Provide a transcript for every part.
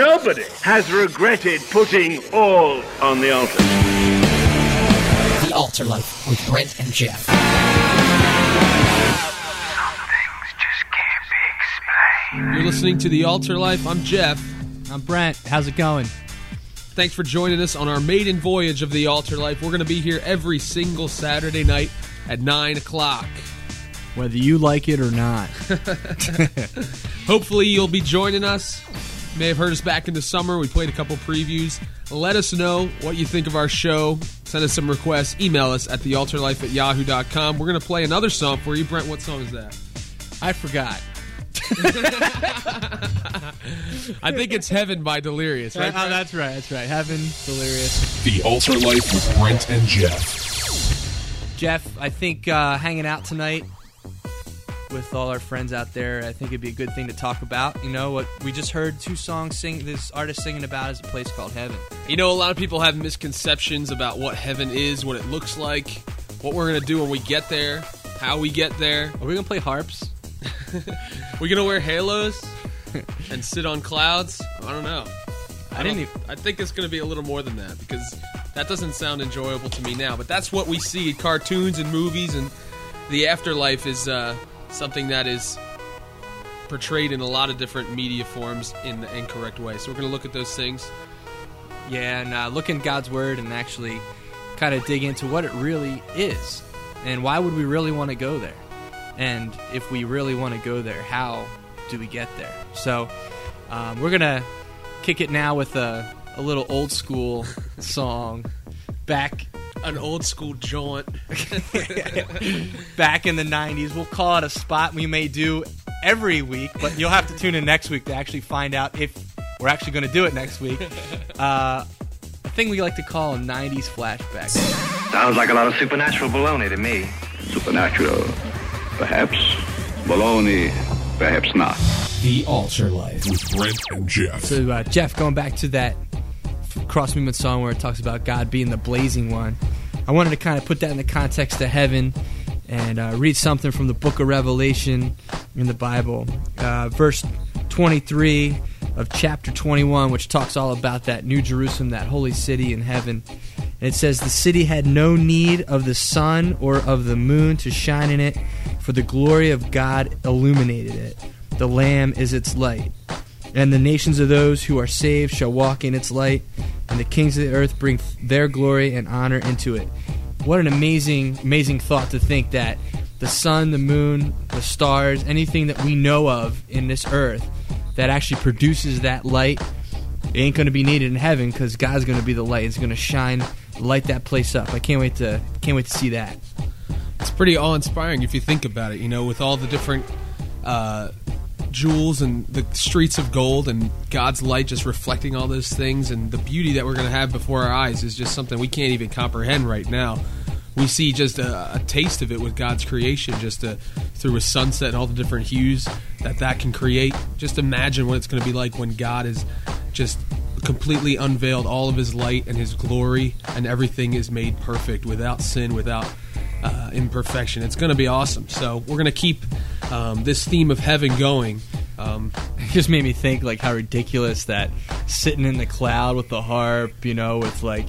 nobody has regretted putting all on the altar. The Altar Life with Brent and Geoff. You're listening to The Altar Life. I'm Geoff. I'm Brent. How's it going? Thanks for joining us on our maiden voyage of The Altar Life. We're going to be here every single Saturday night at 9 o'clock. Whether you like it or not. Hopefully, you'll be joining us. You may have heard us back in the summer. We played a couple previews. Let us know what you think of our show. Send us some requests. Email us at thealtarlife at yahoo.com. We're going to play another song for you. Brent, what song is that? I forgot. I think it's Heaven by Delirious, right? Oh, that's right. That's right. Heaven, delirious. The Altar Life with Brent and Geoff. Geoff, I think uh, hanging out tonight with all our friends out there, I think it'd be a good thing to talk about. You know what? We just heard two songs sing. This artist singing about is a place called Heaven. You know, a lot of people have misconceptions about what heaven is, what it looks like, what we're going to do when we get there, how we get there. Are we gonna play harps? We're going to wear halos and sit on clouds. I don't know. I didn't. don't- Even, I think it's going to be a little more than that because that doesn't sound enjoyable to me now. But that's what we see in cartoons and movies, and the afterlife is uh, something that is portrayed in a lot of different media forms in the incorrect way. So we're going to look at those things. yeah, and uh, look in God's word and actually kind of dig into what it really is, and why would we really want to go there, and if we really want to go there, how do we get there? So um, we're gonna kick it now with a, a little old school song. Back An old school jaunt. back in the 90s. We'll call it a spot we may do every week, but you'll have to tune in next week to actually find out if we're actually going to do it next week. Uh, a thing we like to call a 90s flashback. Sounds like a lot of supernatural baloney to me. Supernatural, perhaps. Baloney, perhaps not. The Altar Life. With Brent and Geoff. So, uh, Geoff, going back to that cross movement song where it talks about God being the blazing one, I wanted to kind of put that in the context of heaven and uh, read something from the book of Revelation in the Bible. Uh, verse 23 of chapter 21, which talks all about that New Jerusalem, that holy city in heaven. And it says, The city had no need of the sun or of the moon to shine in it, for the glory of God illuminated it. The Lamb is its light. And the nations of those who are saved shall walk in its light, and the kings of the earth bring their glory and honor into it. What an amazing, amazing thought to think that the sun, the moon, the stars, anything that we know of in this earth that actually produces that light, it ain't going to be needed in heaven because God's going to be the light. It's going to shine, light that place up. I can't wait to can't wait to see that. It's pretty awe inspiring if you think about it, you know, with all the different uh, jewels and the streets of gold and God's light just reflecting all those things and the beauty that we're going to have before our eyes is just something we can't even comprehend right now. We see just a, a taste of it with God's creation, just uh through a sunset and all the different hues that that can create. Just imagine what it's going to be like when God is just completely unveiled all of His light and His glory, and everything is made perfect without sin, without uh, imperfection. It's going to be awesome. So we're going to keep um, this theme of heaven going. Um, It just made me think like how ridiculous that sitting in the cloud with the harp, you know, with like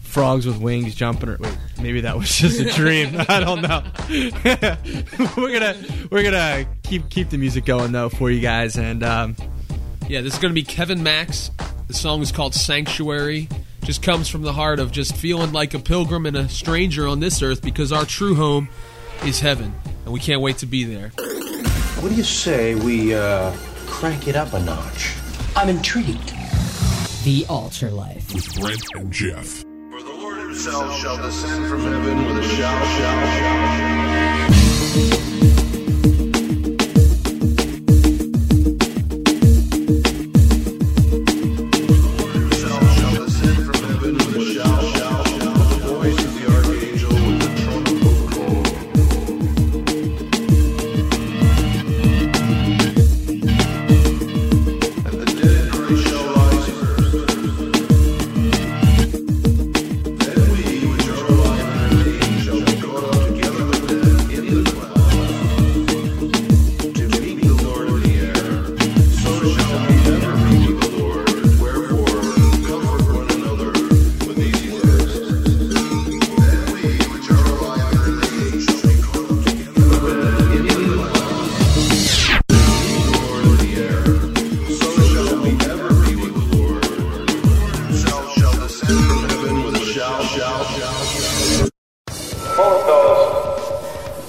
frogs with wings jumping. Or, wait, maybe that was just a dream. I don't know. we're gonna we're gonna keep keep the music going though for you guys, and um, yeah, this is to be Kevin Max. The song is called Sanctuary. Just comes from the heart of just feeling like a pilgrim and a stranger on this earth because our true home is heaven, and we can't wait to be there. What do you say we uh, crank it up a notch? I'm intrigued. The Altar Life. With Brent and Geoff. For the Lord himself shall descend from heaven with a shout, shout, shout.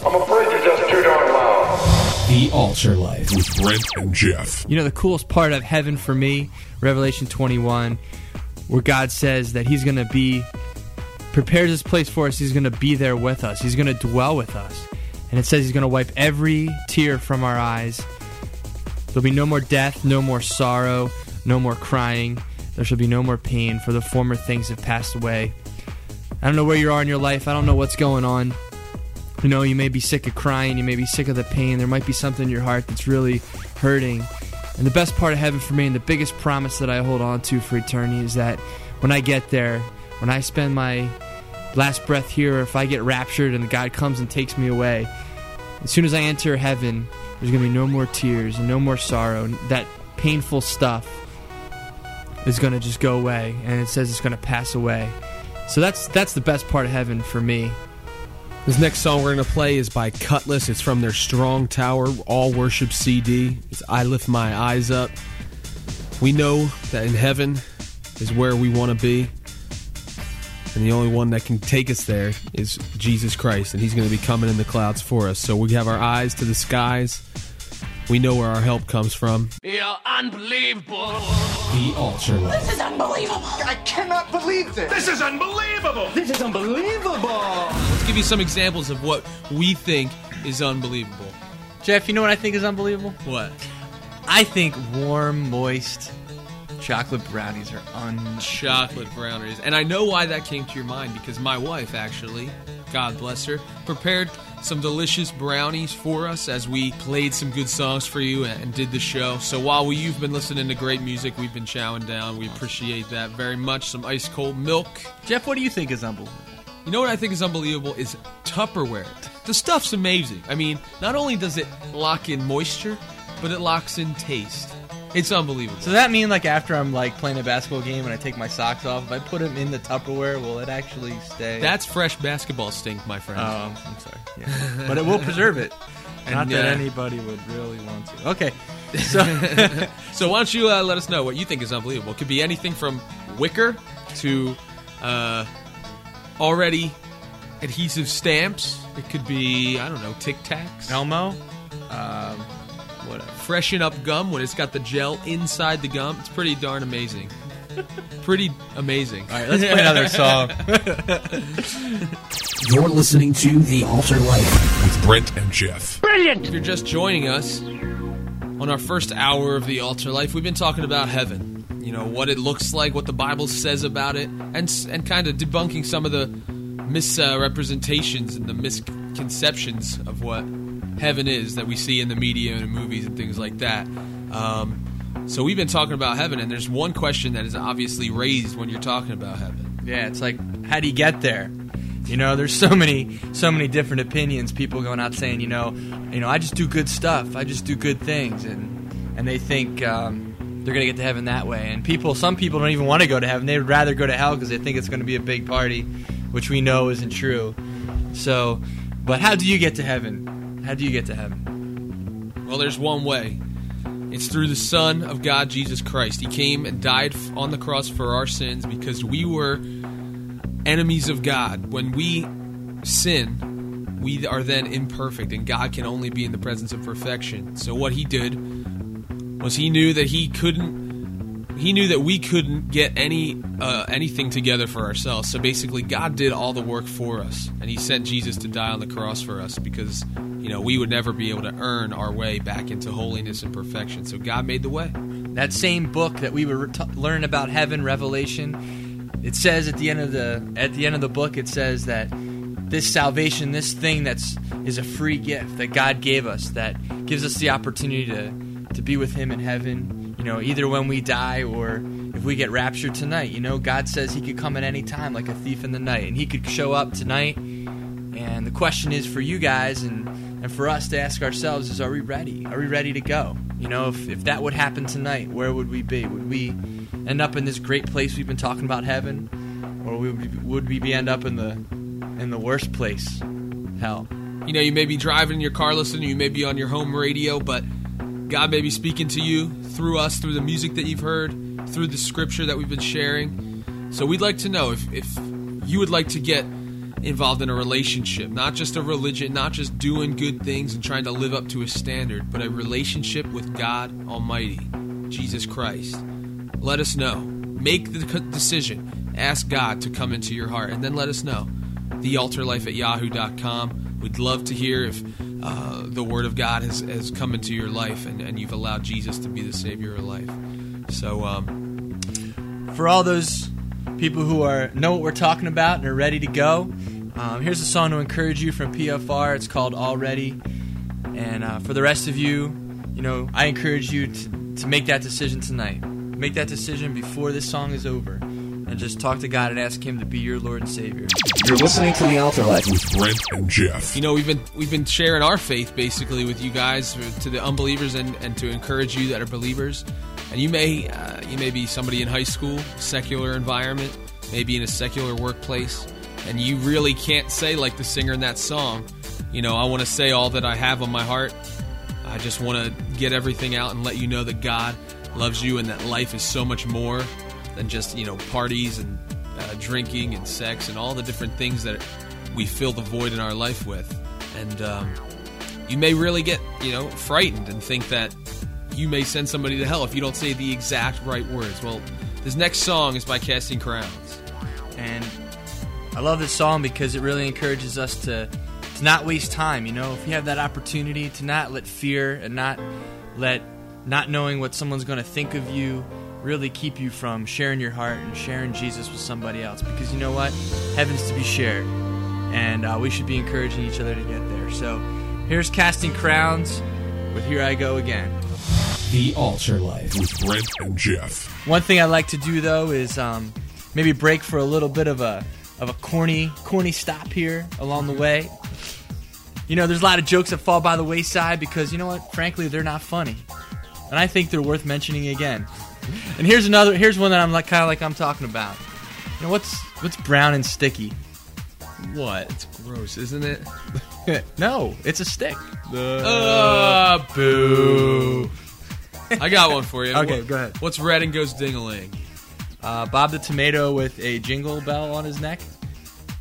I'm afraid you're just too darn loud. The Altar Life. With Brent and Geoff. You know, the coolest part of heaven for me, Revelation 21, where God says that He's going to be, prepares this place for us. He's going to be there with us. He's going to dwell with us. And it says He's going to wipe every tear from our eyes. There'll be no more death, no more sorrow, no more crying. There shall be no more pain, for the former things have passed away. I don't know where you are in your life. I don't know what's going on. You know, you may be sick of crying, you may be sick of the pain, there might be something in your heart that's really hurting. And the best part of heaven for me, and the biggest promise that I hold on to for eternity, is that when I get there, when I spend my last breath here, or if I get raptured and God comes and takes me away, as soon as I enter heaven, there's going to be no more tears and no more sorrow. That painful stuff is going to just go away, and it says it's going to pass away. So that's that's the best part of heaven for me. This next song we're going to play is by Kutless. It's from their Strong Tower All Worship CD. It's I Lift My Eyes Up. We know that in heaven is where we want to be. And the only one that can take us there is Jesus Christ. And He's going to be coming in the clouds for us. So we have our eyes to the skies. We know where our help comes from. You're unbelievable. The Altar This is unbelievable. I cannot believe this. This is unbelievable. This is unbelievable. Give you some examples of what we think is unbelievable. Geoff, you know what I think is unbelievable? What? I think warm, moist chocolate brownies are un. chocolate brownies. And I know why that came to your mind because my wife actually, God bless her, prepared some delicious brownies for us as we played some good songs for you and did the show. So while we, you've been listening to great music, we've been chowing down. We appreciate that very much. Some ice cold milk. Geoff, what do you think is unbelievable? You know what I think is unbelievable is Tupperware. The stuff's amazing. I mean, not only does it lock in moisture, but it locks in taste. It's unbelievable. So that mean like after I'm like playing a basketball game and I take my socks off, if I put them in the Tupperware, will it actually stay? That's fresh basketball stink, my friend. Oh, I'm, sorry. Yeah. but it will preserve it. And, Not that uh, anybody would really want to. Okay, so So why don't you uh, let us know what you think is unbelievable? It could be anything from wicker to uh, already adhesive stamps. It could be I don't know Tic Tacs. Elmo, um, whatever. Freshen up gum when it's got the gel inside the gum. It's pretty darn amazing. pretty amazing. All right, let's play another song. You're listening to The Altar Life. With Brent and Geoff. Brilliant! If you're just joining us on our first hour of the altar life, we've been talking about heaven. You know what it looks like, what the Bible says about it, and and kind of debunking some of the misrepresentations and the misconceptions of what heaven is that we see in the media and in movies and things like that. Um, so we've been talking about heaven, and there's one question that is obviously raised when you're talking about heaven. Yeah, it's like, how do you get there? You know, there's so many, so many different opinions. People going out saying, you know, you know, I just do good stuff. I just do good things, and and they think um, they're gonna get to heaven that way. And people, some people don't even want to go to heaven. They would rather go to hell because they think it's going to be a big party, which we know isn't true. So, but how do you get to heaven? How do you get to heaven? Well, there's one way. It's through the Son of God, Jesus Christ. He came and died on the cross for our sins because we were enemies of God. When we sin, we are then imperfect, and God can only be in the presence of perfection. So, what He did was He knew that He couldn't. He knew that we couldn't get any uh, anything together for ourselves. So basically, God did all the work for us, and He sent Jesus to die on the cross for us because you know we would never be able to earn our way back into holiness and perfection. So God made the way. that same book that we were t- learning about heaven revelation it says at the end of the at the end of the book it says that this salvation this thing that's is a free gift that god gave us that gives us the opportunity to to be with him in heaven you know either when we die or if we get raptured tonight you know god says he could come at any time like a thief in the night and he could show up tonight and the question is for you guys and, and for us to ask ourselves is are we ready? Are we ready to go? You know, if, if that would happen tonight, where would we be? Would we end up in this great place we've been talking about, heaven? Or would we, would we be end up in the in the worst place, hell? You know, you may be driving in your car listening, you may be on your home radio, but God may be speaking to you through us, through the music that you've heard, through the scripture that we've been sharing. So we'd like to know if, if you would like to get involved in a relationship, not just a religion, not just doing good things and trying to live up to a standard, but a relationship with God Almighty, Jesus Christ. Let us know. Make the decision. Ask God to come into your heart, and then let us know. Thealtarlife at yahoo.com. We'd love to hear if uh, the Word of God has, has come into your life and, and you've allowed Jesus to be the Savior of life. So, um, For all those people who are know what we're talking about and are ready to go, um, here's a song to encourage you from PFR. It's called Already. And uh, for the rest of you, you know, I encourage you to, to make that decision tonight. Make that decision before this song is over. And just talk to God and ask Him to be your Lord and Savior. You're listening to The Altar Life. with Brent and Geoff. you know we've been we've been sharing our faith basically with you guys to the unbelievers and, and to encourage you that are believers and you may uh, you may be somebody in high school secular environment maybe in a secular workplace and you really can't say like the singer in that song you know i want to say all that i have on my heart i just want to get everything out and let you know that god loves you and that life is so much more than just you know parties and uh, drinking and sex and all the different things that we fill the void in our life with. And um, you may really get, you know, frightened and think that you may send somebody to hell if you don't say the exact right words. Well, this next song is by Casting Crowns. And I love this song because it really encourages us to, to not waste time. You know, if you have that opportunity to not let fear and not let not knowing what someone's going to think of you really keep you from sharing your heart and sharing Jesus with somebody else. Because you know what? Heaven's to be shared. And uh, we should be encouraging each other to get there. So here's Casting Crowns with Here I Go Again. The Altar Life. with Brent and Geoff. One thing I like to do though is um, maybe break for a little bit of a of a corny corny stop here along the way. You know, there's a lot of jokes that fall by the wayside because you know what? Frankly, they're not funny, and I think they're worth mentioning again. And here's another. Here's one that I'm like kind of like I'm talking about. You know what's what's brown and sticky? What? It's gross, isn't it? no, it's a stick. Uh, boo. I got one for you. Okay, What- go ahead. What's red and goes ding-a-ling? Uh, Bob the tomato with a jingle bell on his neck.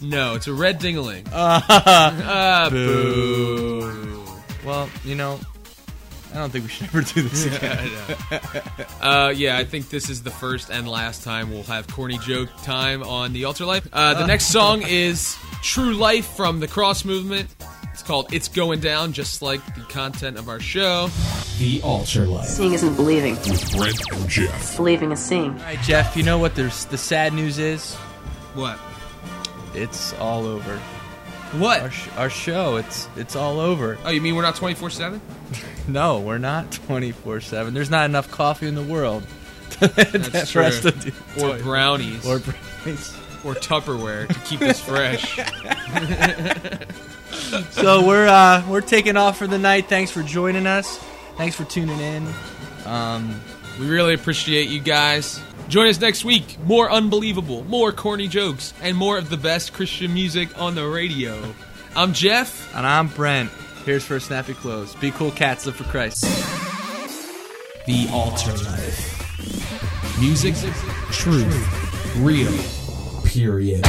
No, it's a red ding-a-ling. Uh, Ah, boo. well, you know, I don't think we should ever do this again. Uh, yeah, I think this is the first and last time we'll have corny joke time on the Altar Life. Uh, the next song is True Life from the Cross Movement. It's called It's Going Down, just like the content of our show. The Altar Life. Seeing isn't believing. With Brent and Geoff. Believing is seeing. All right, Geoff, you know what there's the sad news is? What? It's all over. Our, What? sh- our show, it's it's all over. Oh, you mean we're not 24 7? No, we're not 24/7. There's not enough coffee in the world. That's for us true. to do Or brownies. or brownies. Or. Tupperware to keep us fresh. So we're uh, we're taking off for the night. Thanks for joining us. Thanks for tuning in. Um, We really appreciate you guys. Join us next week. More unbelievable, more corny jokes, and more of the best Christian music on the radio. I'm Geoff. and I'm Brent. Here's for a snappy close. Be cool, cats. Live for Christ. The Altar Life. Music, truth, real, period.